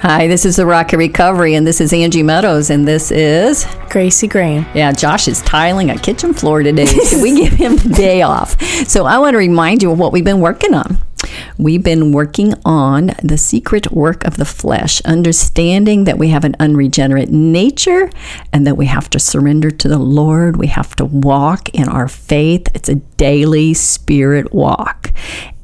Hi, this is the Rock of Recovery, and this is Angie Meadows, and this is Gracie Graham. Yeah, Josh is tiling a kitchen floor today. We give him the day off? So I want to remind you of what we've been working on. We've been working on the secret work of the flesh, understanding that we have an unregenerate nature and that we have to surrender to the Lord. We have to walk in our faith. It's a daily spirit walk.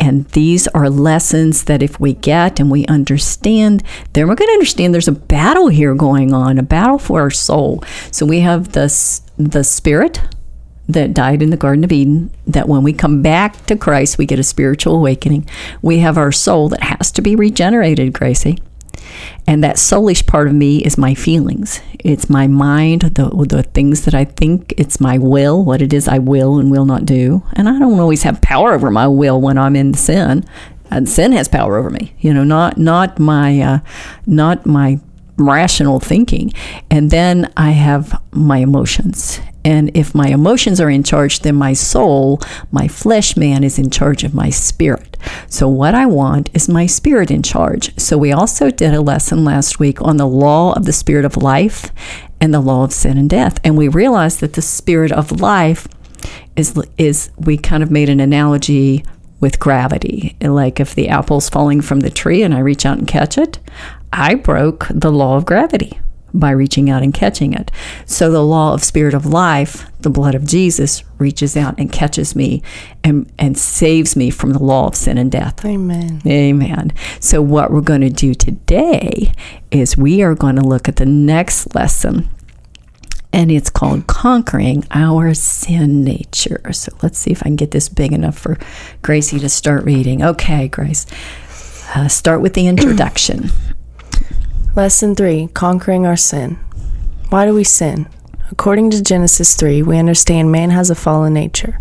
And these are lessons that if we get and we understand, then we're going to understand there's a battle here going on, a battle for our soul. So we have this the spirit that died in the Garden of Eden, that when we come back to Christ, we get a spiritual awakening. We have our soul that has to be regenerated, Gracie. And that soulish part of me is my feelings. It's my mind, the, the things that I think. It's my will, what it is I will and will not do. And I don't always have power over my will when I'm in sin. And sin has power over me, you know, not not my uh, not my rational thinking. And then I have my emotions. And if my emotions are in charge, then my soul, my flesh man, is in charge of my spirit. So, what I want is my spirit in charge. So, we also did a lesson last week on the law of the spirit of life and the law of sin and death. And we realized that the spirit of life is, is we kind of made an analogy with gravity. Like if the apple's falling from the tree and I reach out and catch it, I broke the law of gravity by reaching out and catching it. So the law of spirit of life, the blood of Jesus, reaches out and catches me and, and saves me from the law of sin and death. Amen. Amen. So what we're going to do today is we are going to look at the next lesson. And it's called Conquering Our Sin Nature. So let's see if I can get this big enough for Gracie to start reading. Okay, Grace. Uh, start with the introduction. Lesson 3 Conquering Our Sin. Why do we sin? According to Genesis 3, we understand man has a fallen nature.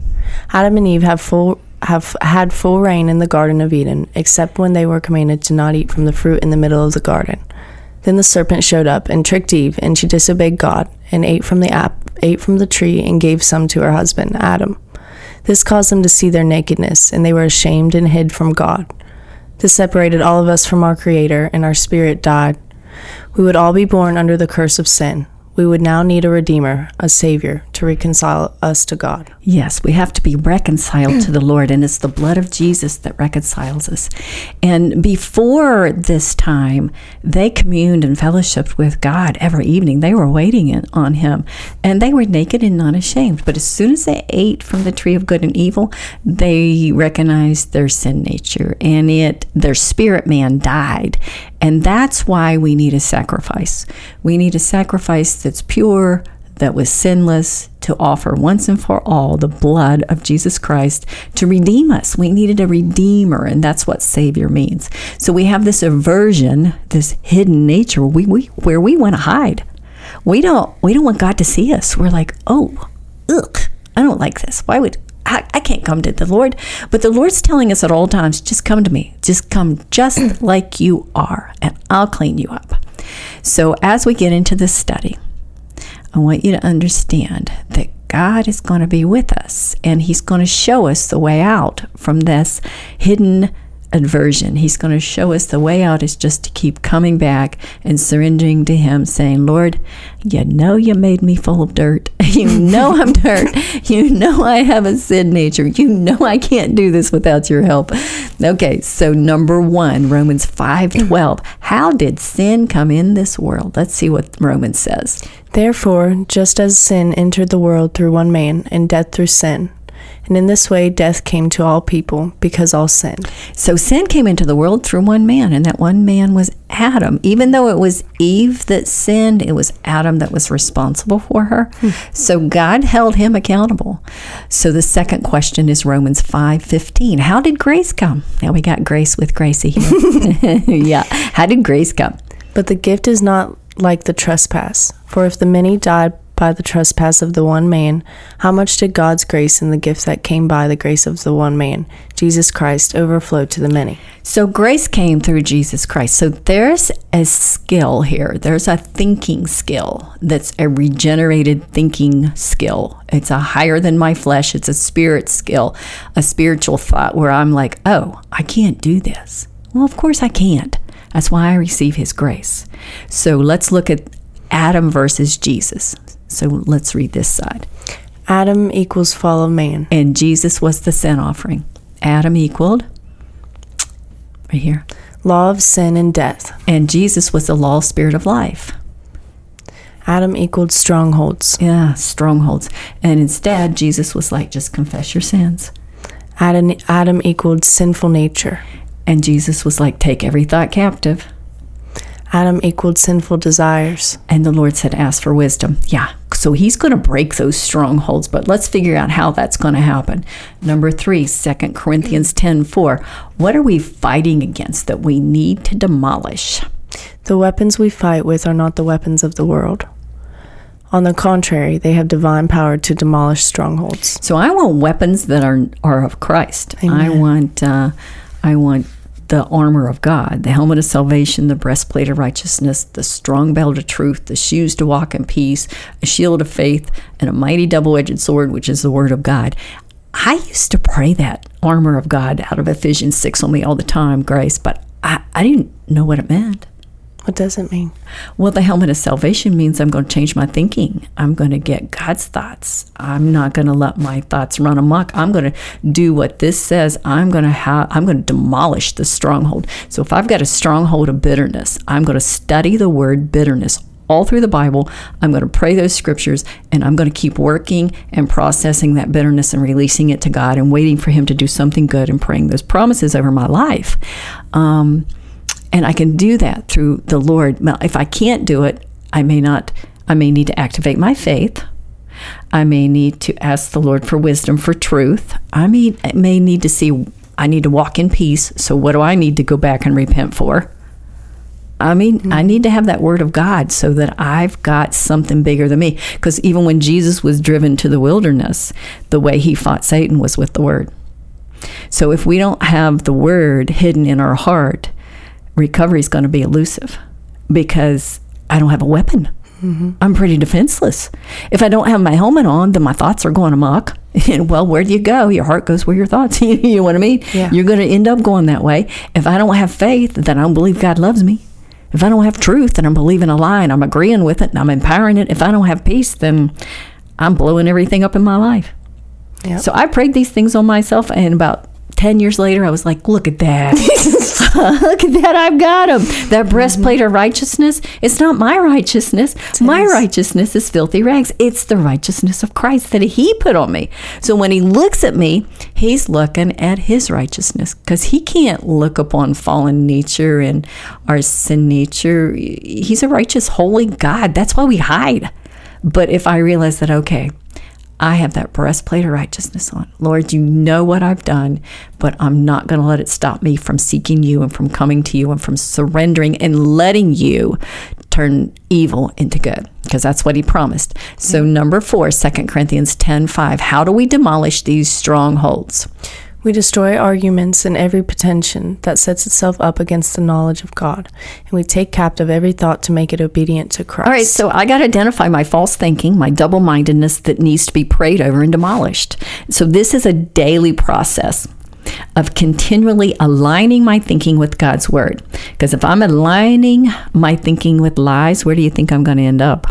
Adam and Eve have full have had full reign in the Garden of Eden, except when they were commanded to not eat from the fruit in the middle of the garden. Then the serpent showed up and tricked Eve, and she disobeyed God and ate from the app, ate from the tree and gave some to her husband, Adam. This caused them to see their nakedness, and they were ashamed and hid from God. This separated all of us from our Creator, and our spirit died we would all be born under the curse of sin. We would now need a Redeemer, a Savior, to reconcile us to God. Yes, we have to be reconciled to the Lord, and it's the blood of Jesus that reconciles us. And before this time, they communed and fellowshiped with God every evening. They were waiting on Him, and they were naked and not ashamed. But as soon as they ate from the tree of good and evil, they recognized their sin nature, and it their spirit man died. And that's why we need a sacrifice. We need a sacrifice that's pure, that was sinless, to offer once and for all the blood of Jesus Christ to redeem us. We needed a redeemer, and that's what Savior means. So we have this aversion, this hidden nature we, we, where we want to hide. We don't we don't want God to see us. We're like, oh, ugh, I don't like this. Why would I, I can't come to the Lord. But the Lord's telling us at all times, just come to me. Just come just like you are, and I'll clean you up. So as we get into this study, I want you to understand that God is going to be with us and He's going to show us the way out from this hidden aversion. He's going to show us the way out is just to keep coming back and surrendering to Him, saying, Lord, you know you made me full of dirt. You know I'm dirt. You know I have a sin nature. You know I can't do this without your help. Okay, so number one, Romans 5:12. How did sin come in this world? Let's see what Romans says. Therefore, just as sin entered the world through one man, and death through sin, and in this way, death came to all people because all sinned. So sin came into the world through one man, and that one man was Adam. Even though it was Eve that sinned, it was Adam that was responsible for her. Hmm. So God held him accountable. So the second question is Romans 5:15. How did grace come? Now we got grace with Gracie here. yeah. How did grace come? But the gift is not like the trespass. For if the many died by the trespass of the one man, how much did God's grace and the gift that came by the grace of the one man, Jesus Christ, overflow to the many? So grace came through Jesus Christ. So there's a skill here. There's a thinking skill that's a regenerated thinking skill. It's a higher than my flesh, it's a spirit skill, a spiritual thought where I'm like, oh, I can't do this. Well, of course I can't. That's why I receive his grace. So let's look at Adam versus Jesus. So let's read this side. Adam equals fall of man. And Jesus was the sin offering. Adam equaled, right here. Law of sin and death. And Jesus was the law spirit of life. Adam equaled strongholds. Yeah, strongholds. And instead, Jesus was like, just confess your sins. Adam, Adam equaled sinful nature. And Jesus was like, take every thought captive. Adam equaled sinful desires. And the Lord said, ask for wisdom. Yeah. So he's going to break those strongholds, but let's figure out how that's going to happen. Number three, 2 Corinthians 10 4. What are we fighting against that we need to demolish? The weapons we fight with are not the weapons of the world. On the contrary, they have divine power to demolish strongholds. So I want weapons that are are of Christ. Amen. I want uh, I want the armor of God, the helmet of salvation, the breastplate of righteousness, the strong belt of truth, the shoes to walk in peace, a shield of faith, and a mighty double-edged sword, which is the word of God. I used to pray that armor of God out of Ephesians six on me all the time, Grace, but I, I didn't know what it meant. What does it mean? Well, the helmet of salvation means I'm going to change my thinking. I'm going to get God's thoughts. I'm not going to let my thoughts run amok. I'm going to do what this says. I'm going to have I'm going to demolish the stronghold. So if I've got a stronghold of bitterness, I'm going to study the word bitterness all through the Bible. I'm going to pray those scriptures and I'm going to keep working and processing that bitterness and releasing it to God and waiting for Him to do something good and praying those promises over my life. Um, and I can do that through the Lord. Now, if I can't do it, I may not, I may need to activate my faith. I may need to ask the Lord for wisdom, for truth. I may, I may need to see, I need to walk in peace. So, what do I need to go back and repent for? I mean, mm-hmm. I need to have that word of God so that I've got something bigger than me. Because even when Jesus was driven to the wilderness, the way he fought Satan was with the word. So, if we don't have the word hidden in our heart, recovery is going to be elusive because I don't have a weapon. Mm-hmm. I'm pretty defenseless. If I don't have my helmet on, then my thoughts are going amok. And well, where do you go? Your heart goes where your thoughts. you know what I mean? Yeah. You're going to end up going that way. If I don't have faith, then I don't believe God loves me. If I don't have truth, then I'm believing a lie and I'm agreeing with it and I'm empowering it. If I don't have peace, then I'm blowing everything up in my life. Yep. So I prayed these things on myself, and about 10 years later, I was like, look at that. look at that. I've got him. That breastplate mm-hmm. of righteousness, it's not my righteousness. It's my his. righteousness is filthy rags. It's the righteousness of Christ that he put on me. So when he looks at me, he's looking at his righteousness because he can't look upon fallen nature and our sin nature. He's a righteous, holy God. That's why we hide. But if I realize that, okay, I have that breastplate of righteousness on. Lord, you know what I've done, but I'm not going to let it stop me from seeking you and from coming to you and from surrendering and letting you turn evil into good because that's what he promised. So number 4, 2 Corinthians 10:5, how do we demolish these strongholds? We destroy arguments and every pretension that sets itself up against the knowledge of God, and we take captive every thought to make it obedient to Christ. All right, so I got to identify my false thinking, my double mindedness that needs to be prayed over and demolished. So this is a daily process of continually aligning my thinking with God's word. Because if I'm aligning my thinking with lies, where do you think I'm going to end up?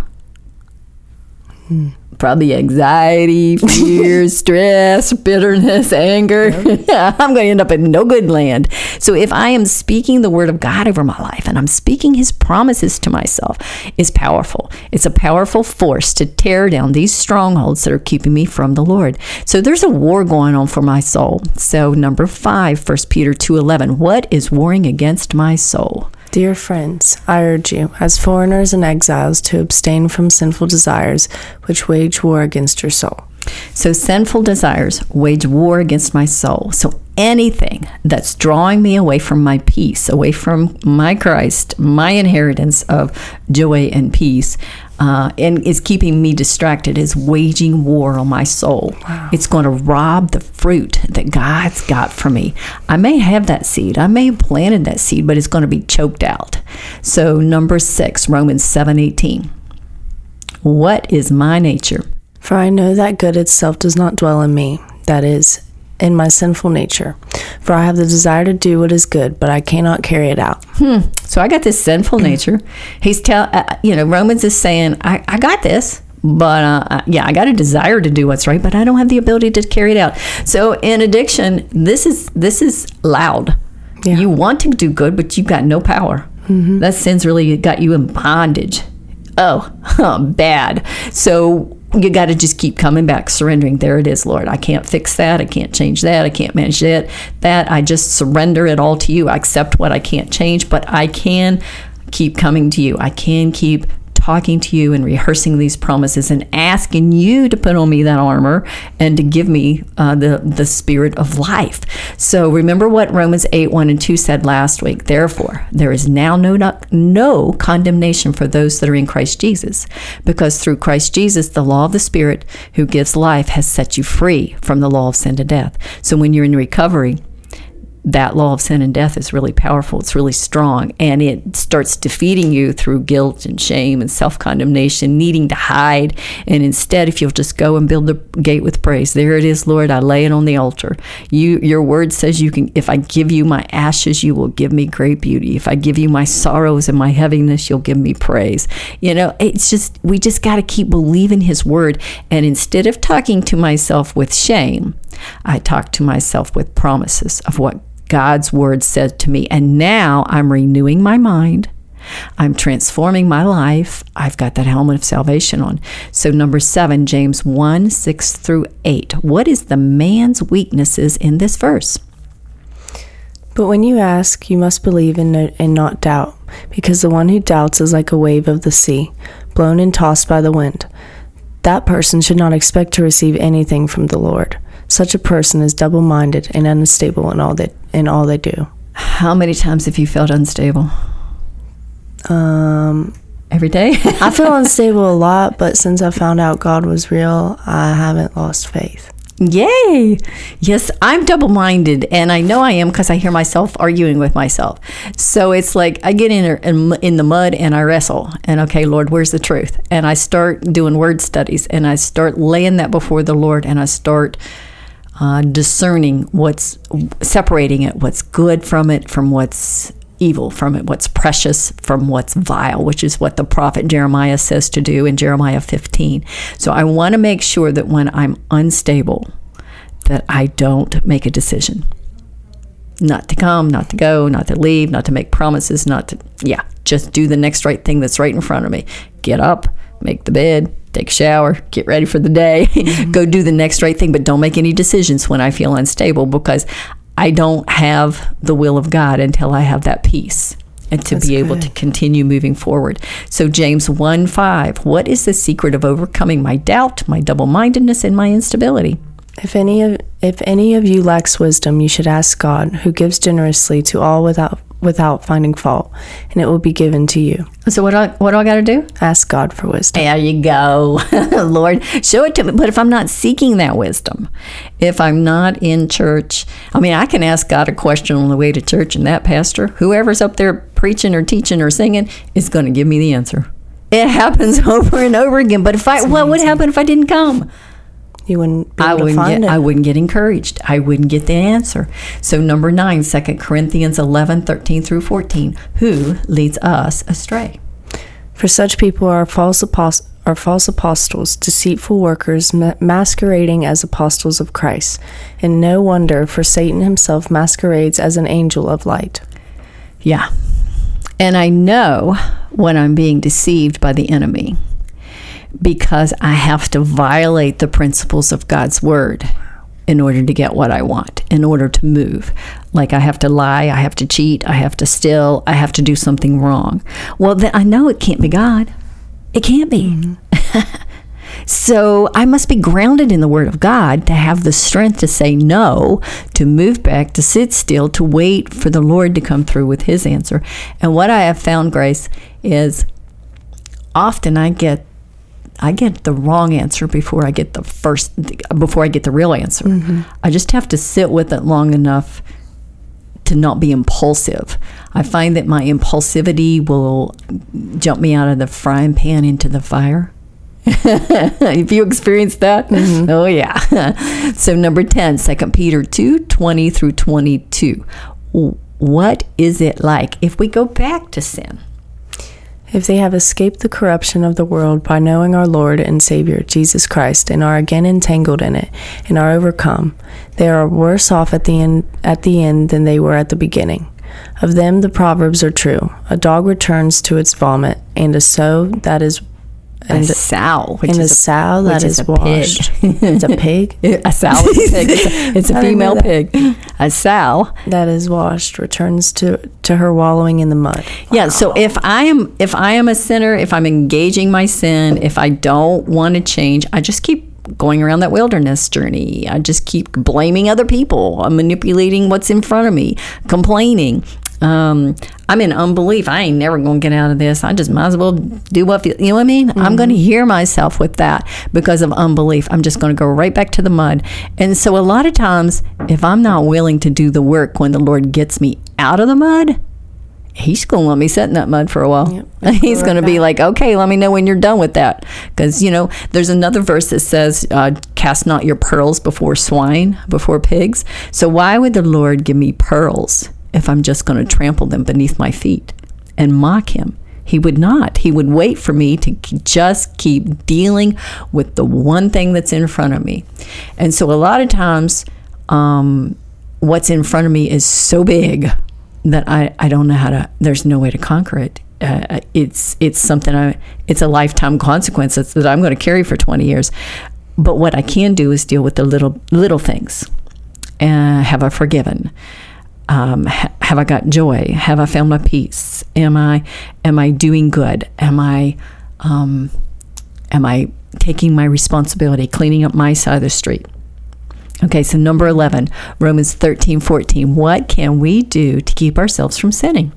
Hmm probably anxiety, fear, stress, bitterness, anger. Yep. I'm going to end up in no good land. So if I am speaking the word of God over my life and I'm speaking his promises to myself, it's powerful. It's a powerful force to tear down these strongholds that are keeping me from the Lord. So there's a war going on for my soul. So number 5, 1 Peter 2:11, what is warring against my soul? Dear friends, I urge you, as foreigners and exiles, to abstain from sinful desires which wage war against your soul. So, sinful desires wage war against my soul. So, anything that's drawing me away from my peace, away from my Christ, my inheritance of joy and peace, uh, and is keeping me distracted, is waging war on my soul. Wow. It's going to rob the fruit that God's got for me. I may have that seed, I may have planted that seed, but it's going to be choked out. So, number six, Romans seven eighteen. What is my nature? For I know that good itself does not dwell in me, that is, in my sinful nature. For I have the desire to do what is good, but I cannot carry it out. Hmm. So I got this sinful mm. nature. He's tell, uh, uh, you know, Romans is saying, I, I got this, but uh, uh, yeah, I got a desire to do what's right, but I don't have the ability to carry it out. So in addiction, this is this is loud. Yeah. You want to do good, but you've got no power. Mm-hmm. That sin's really got you in bondage. Oh, bad. So you got to just keep coming back, surrendering. There it is, Lord. I can't fix that. I can't change that. I can't manage that. That I just surrender it all to you. I accept what I can't change, but I can keep coming to you. I can keep talking to you and rehearsing these promises and asking you to put on me that armor and to give me uh, the the spirit of life. So remember what Romans eight one and two said last week. Therefore, there is now no no condemnation for those that are in Christ Jesus, because through Christ Jesus, the law of the Spirit who gives life has set you free from the law of sin to death. So when you're in recovery that law of sin and death is really powerful. It's really strong. And it starts defeating you through guilt and shame and self condemnation, needing to hide. And instead, if you'll just go and build the gate with praise, there it is, Lord. I lay it on the altar. You, your word says you can, if I give you my ashes, you will give me great beauty. If I give you my sorrows and my heaviness, you'll give me praise. You know, it's just, we just got to keep believing his word. And instead of talking to myself with shame, I talk to myself with promises of what God's word said to me. And now I'm renewing my mind. I'm transforming my life. I've got that helmet of salvation on. So, number seven, James 1 6 through 8. What is the man's weaknesses in this verse? But when you ask, you must believe and, no- and not doubt, because the one who doubts is like a wave of the sea, blown and tossed by the wind. That person should not expect to receive anything from the Lord. Such a person is double-minded and unstable in all that in all they do. How many times have you felt unstable? Um, Every day? I feel unstable a lot, but since I found out God was real, I haven't lost faith. Yay! Yes, I'm double minded, and I know I am because I hear myself arguing with myself. So it's like I get in, in in the mud and I wrestle, and okay, Lord, where's the truth? And I start doing word studies, and I start laying that before the Lord, and I start uh, discerning what's separating it, what's good from it, from what's evil from it, what's precious from what's vile, which is what the prophet Jeremiah says to do in Jeremiah 15. So I want to make sure that when I'm unstable, that I don't make a decision. Not to come, not to go, not to leave, not to make promises, not to, yeah, just do the next right thing that's right in front of me. Get up, make the bed, take a shower, get ready for the day, mm-hmm. go do the next right thing, but don't make any decisions when I feel unstable because I don't have the will of God until I have that peace and to That's be able good. to continue moving forward. So, James 1 5, what is the secret of overcoming my doubt, my double mindedness, and my instability? If any of if any of you lacks wisdom, you should ask God, who gives generously to all without without finding fault, and it will be given to you. So, what do I, what do, I got to do? Ask God for wisdom. There you go. Lord, show it to me. But if I'm not seeking that wisdom, if I'm not in church, I mean, I can ask God a question on the way to church, and that pastor, whoever's up there preaching or teaching or singing, is going to give me the answer. It happens over and over again. But if I, what would happen if I didn't come? You wouldn't be I wouldn't find get it. I wouldn't get encouraged. I wouldn't get the answer. So number nine, 2 Corinthians 11, 13 through 14. Who leads us astray? For such people are false apostles. Are false apostles, deceitful workers, ma- masquerading as apostles of Christ. And no wonder, for Satan himself masquerades as an angel of light. Yeah. And I know when I'm being deceived by the enemy because I have to violate the principles of God's word in order to get what I want, in order to move. Like I have to lie, I have to cheat, I have to steal, I have to do something wrong. Well, then I know it can't be God. It can't be. Mm-hmm. So I must be grounded in the Word of God to have the strength to say no, to move back, to sit still, to wait for the Lord to come through with His answer. And what I have found, Grace, is often I get I get the wrong answer before I get the first before I get the real answer. Mm-hmm. I just have to sit with it long enough to not be impulsive. I find that my impulsivity will jump me out of the frying pan into the fire. if you experienced that? Mm-hmm. Oh, yeah. so, number 10, 2 Peter 2 20 through 22. What is it like if we go back to sin? If they have escaped the corruption of the world by knowing our Lord and Savior, Jesus Christ, and are again entangled in it and are overcome, they are worse off at the end, at the end than they were at the beginning. Of them the proverbs are true. A dog returns to its vomit, and a sow that is and a sow, which and is a, sow that is, is washed. it's a pig. a sow is a pig. It's a, it's a female pig. A sow that is washed returns to to her wallowing in the mud. Wow. Yeah. So if I am if I am a sinner, if I'm engaging my sin, if I don't want to change, I just keep going around that wilderness journey. I just keep blaming other people. I'm manipulating what's in front of me, complaining. Um, I'm in unbelief. I ain't never going to get out of this. I just might as well do what you know what I mean. Mm-hmm. I'm going to hear myself with that because of unbelief. I'm just going to go right back to the mud. And so a lot of times, if I'm not willing to do the work when the Lord gets me out of the mud, he's going to let me sit in that mud for a while. Yep, he's going to be like, okay, let me know when you're done with that. Because, you know, there's another verse that says, uh, cast not your pearls before swine, before pigs. So why would the Lord give me pearls if I'm just going to trample them beneath my feet and mock him. He would not. He would wait for me to just keep dealing with the one thing that's in front of me. And so, a lot of times, um, what's in front of me is so big that I, I don't know how to, there's no way to conquer it. Uh, it's it's something I it's a lifetime consequence that I'm going to carry for 20 years. But what I can do is deal with the little little things. Uh, have I forgiven? um, ha- have I got joy? Have I found my peace? Am I am I doing good? Am I um, am I taking my responsibility, cleaning up my side of the street? Okay, so number 11, Romans 13, 14. What can we do to keep ourselves from sinning?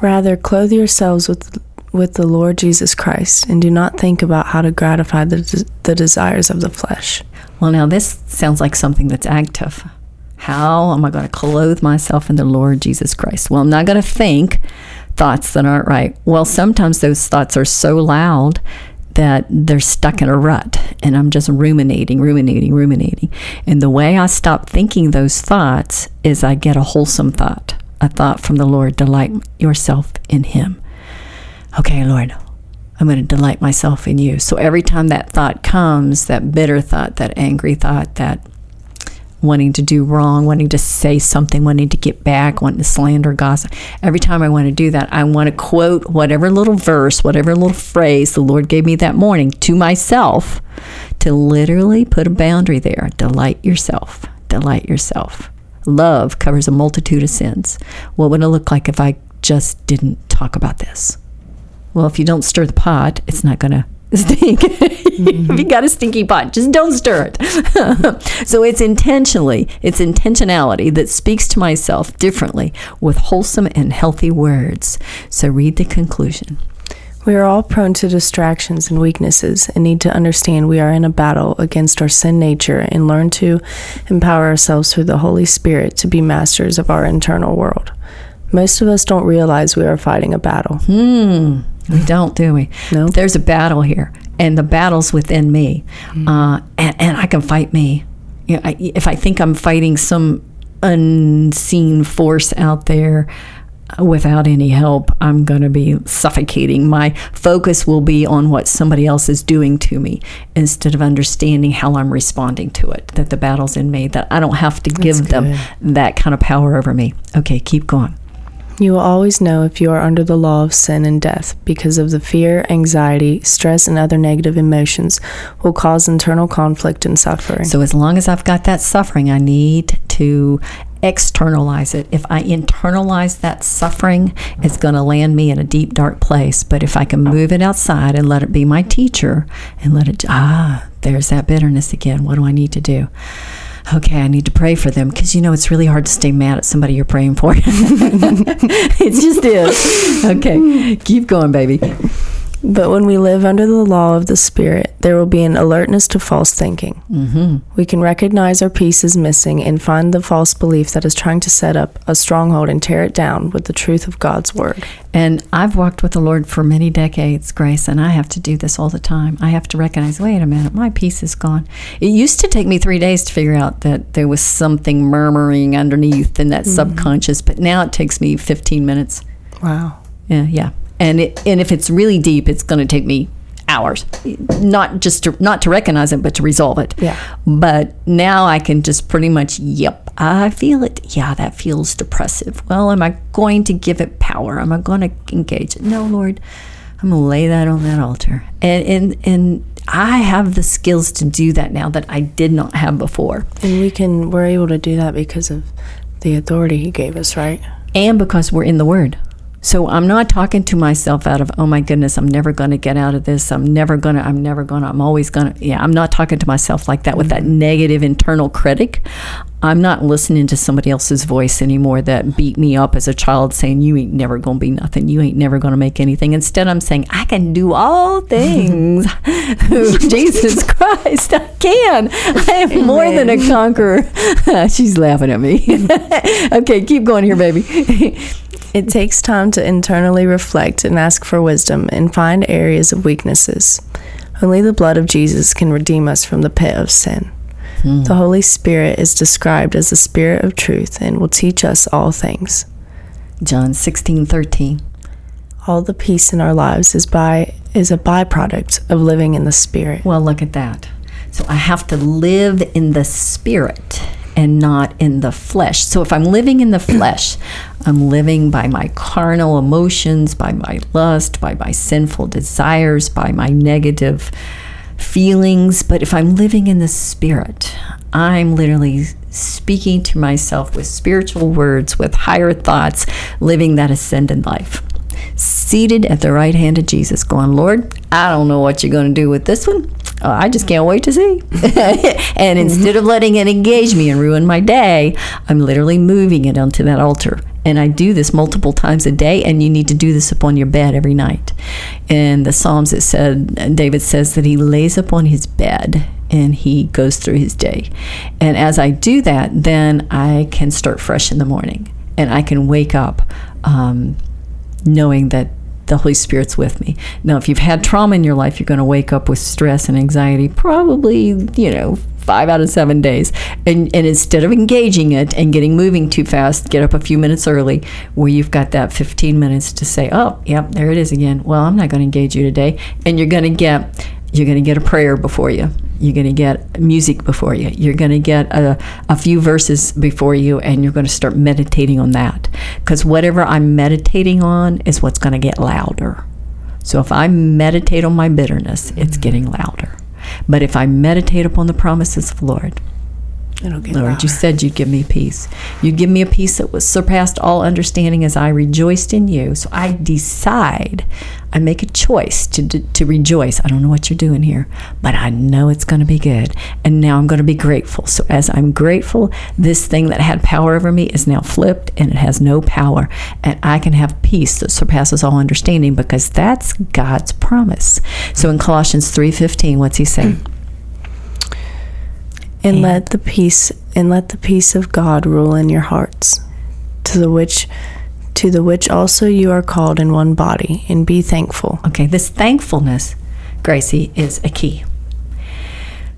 Rather, clothe yourselves with, with the Lord Jesus Christ and do not think about how to gratify the, the desires of the flesh. Well, now this sounds like something that's active. How am I going to clothe myself in the Lord Jesus Christ? Well, I'm not going to think thoughts that aren't right. Well, sometimes those thoughts are so loud that they're stuck in a rut and I'm just ruminating, ruminating, ruminating. And the way I stop thinking those thoughts is I get a wholesome thought, a thought from the Lord, delight yourself in Him. Okay, Lord, I'm going to delight myself in you. So every time that thought comes, that bitter thought, that angry thought, that wanting to do wrong, wanting to say something, wanting to get back, wanting to slander, gossip. Every time I want to do that, I want to quote whatever little verse, whatever little phrase the Lord gave me that morning to myself to literally put a boundary there. Delight yourself. Delight yourself. Love covers a multitude of sins. What would it look like if I just didn't talk about this? Well, if you don't stir the pot, it's not going to stink. mm-hmm. if you got a stinky pot, just don't stir it. so it's intentionally, it's intentionality that speaks to myself differently with wholesome and healthy words. So read the conclusion. We are all prone to distractions and weaknesses and need to understand we are in a battle against our sin nature and learn to empower ourselves through the Holy Spirit to be masters of our internal world. Most of us don't realize we are fighting a battle. Hmm. We don't, do we? No. There's a battle here, and the battle's within me, mm uh, and, and, I can fight me. You know, I, if I think I'm fighting some unseen force out there uh, without any help, I'm going to be suffocating. My focus will be on what somebody else is doing to me instead of understanding how I'm responding to it. That the battle's in me. That I don't have to give them that kind of power over me. Okay, keep going. You will always know if you are under the law of sin and death because of the fear, anxiety, stress, and other negative emotions will cause internal conflict and suffering. So, as long as I've got that suffering, I need to externalize it. If I internalize that suffering, it's going to land me in a deep, dark place. But if I can move it outside and let it be my teacher and let it, ah, there's that bitterness again. What do I need to do? Okay, I need to pray for them because you know it's really hard to stay mad at somebody you're praying for. it just is. Okay, keep going, baby. But when we live under the law of the Spirit, there will be an alertness to false thinking. Mm-hmm. We can recognize our peace is missing and find the false belief that is trying to set up a stronghold and tear it down with the truth of God's Word. And I've walked with the Lord for many decades, Grace, and I have to do this all the time. I have to recognize, wait a minute, my peace is gone. It used to take me three days to figure out that there was something murmuring underneath in that subconscious, but now it takes me 15 minutes. Wow. Yeah, yeah. And it, and if it's really deep, it's going to take me hours, not just to not to recognize it, but to resolve it. Yeah. But now I can just pretty much, yep, I feel it. Yeah, that feels depressive. Well, am I going to give it power? Am I going to engage it? No, Lord, I'm going to lay that on that altar. And and and I have the skills to do that now that I did not have before. And we can we're able to do that because of the authority he gave us, right? and because we're in the Word. So I'm not talking to myself out of, oh my goodness, I'm never going to get out of this. I'm never going to, I'm never going to, I'm always going to. Yeah, I'm not talking to myself like that with that mm-hmm. negative internal critic. I'm not listening to somebody else's voice anymore that beat me up as a child saying, you ain't never going to be nothing. You ain't never going to make anything. Instead, I'm saying, I can do all things Jesus Christ. I can. I am more than a conqueror. She's laughing at me. okay, keep going here, baby. It takes time to internally reflect and ask for wisdom and find areas of weaknesses. Only the blood of Jesus can redeem us from the pit of sin. Hmm. The Holy Spirit is described as the Spirit of truth and will teach us all things. John 16, 13. All the peace in our lives is by is a byproduct of living in the Spirit. Well, look at that. So I have to live in the spirit and not in the flesh. So if I'm living in the flesh, I'm living by my carnal emotions, by my lust, by my sinful desires, by my negative feelings. But if I'm living in the spirit, I'm literally speaking to myself with spiritual words, with higher thoughts, living that ascended life seated at the right hand of Jesus, going, Lord, I don't know what you're going to do with this one. Uh, I just can't wait to see. and instead of letting it engage me and ruin my day, I'm literally moving it onto that altar. And I do this multiple times a day, and you need to do this upon your bed every night. In the Psalms, it said, David says that he lays upon his bed and he goes through his day. And as I do that, then I can start fresh in the morning and I can wake up. Um, knowing that the Holy Spirit's with me. Now, if you've had trauma in your life, you're going to wake up with stress and anxiety probably, you know, five out of seven days. And, and instead of engaging it and getting moving too fast, get up a few minutes early where you've got that 15 minutes to say, oh, yep, there it is again. Well, I'm not going to engage you today. And you're going to get you're going to get a prayer before you. You're going to get music before you. You're going to get a, a few verses before you, and you're going to start meditating on that. Because whatever I'm meditating on is what's going to get louder. So if I meditate on my bitterness, it's mm-hmm. getting louder. But if I meditate upon the promises of the Lord, Lord, you said you'd give me peace. You'd give me a peace that was surpassed all understanding as I rejoiced in you. So I decide, I make a choice to, to rejoice. I don't know what you're doing here, but I know it's going to be good. And now I'm going to be grateful. So as I'm grateful, this thing that had power over me is now flipped and it has no power. And I can have peace that surpasses all understanding because that's God's promise. So in Colossians 3.15, what's he say? And let the peace and let the peace of God rule in your hearts, to the which to the which also you are called in one body, and be thankful. Okay, this thankfulness, Gracie, is a key.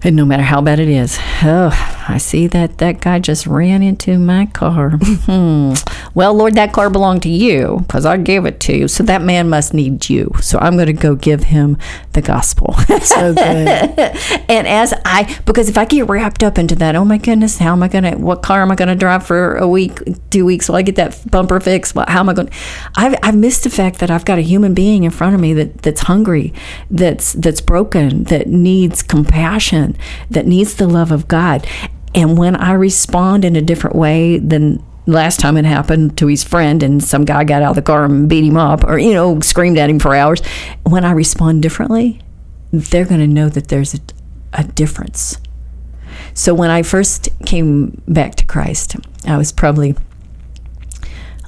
And no matter how bad it is, oh, I see that that guy just ran into my car. Hmm. Well, Lord, that car belonged to you because I gave it to you. So that man must need you. So I'm going to go give him the gospel. So good. and as I, because if I get wrapped up into that, oh my goodness, how am I going to, what car am I going to drive for a week, two weeks while I get that bumper fixed? Well, how am I going to, I've, I've missed the fact that I've got a human being in front of me that, that's hungry, that's, that's broken, that needs compassion, that needs the love of God. And when I respond in a different way than last time it happened to his friend and some guy got out of the car and beat him up or, you know, screamed at him for hours, when I respond differently, they're going to know that there's a, a difference. So when I first came back to Christ, I was probably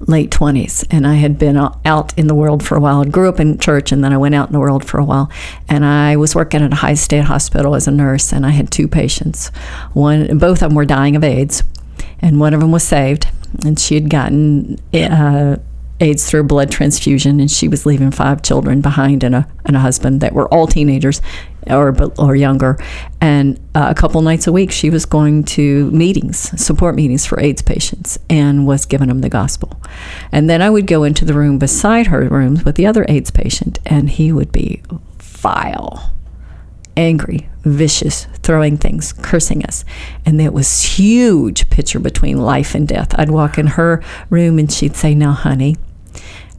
late 20s and I had been out in the world for a while. I grew up in church and then I went out in the world for a while. And I was working at a high state hospital as a nurse and I had two patients. One both of them were dying of AIDS and one of them was saved and she had gotten uh, AIDS through blood transfusion, and she was leaving five children behind and a and a husband that were all teenagers or or younger. And uh, a couple nights a week, she was going to meetings, support meetings for AIDS patients, and was giving them the gospel. And then I would go into the room beside her rooms with the other AIDS patient, and he would be vile angry, vicious, throwing things, cursing us. And there was huge picture between life and death. I'd walk in her room and she'd say, "Now, honey,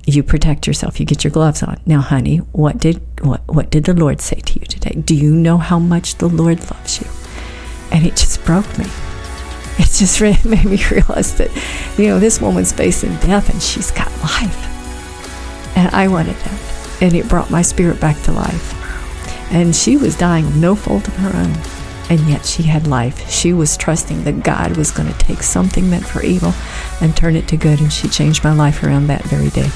you protect yourself. You get your gloves on. Now, honey, what did what what did the Lord say to you today? Do you know how much the Lord loves you?" And it just broke me. It just made me realize that, you know, this woman's facing death and she's got life. And I wanted that. And it brought my spirit back to life. And she was dying of no fault of her own. And yet she had life. She was trusting that God was going to take something meant for evil and turn it to good. And she changed my life around that very day.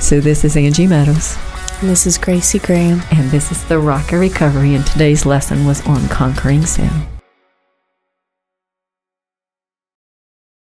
So this is Angie Meadows. And this is Gracie Graham. And this is the Rock of Recovery. And today's lesson was on conquering sin.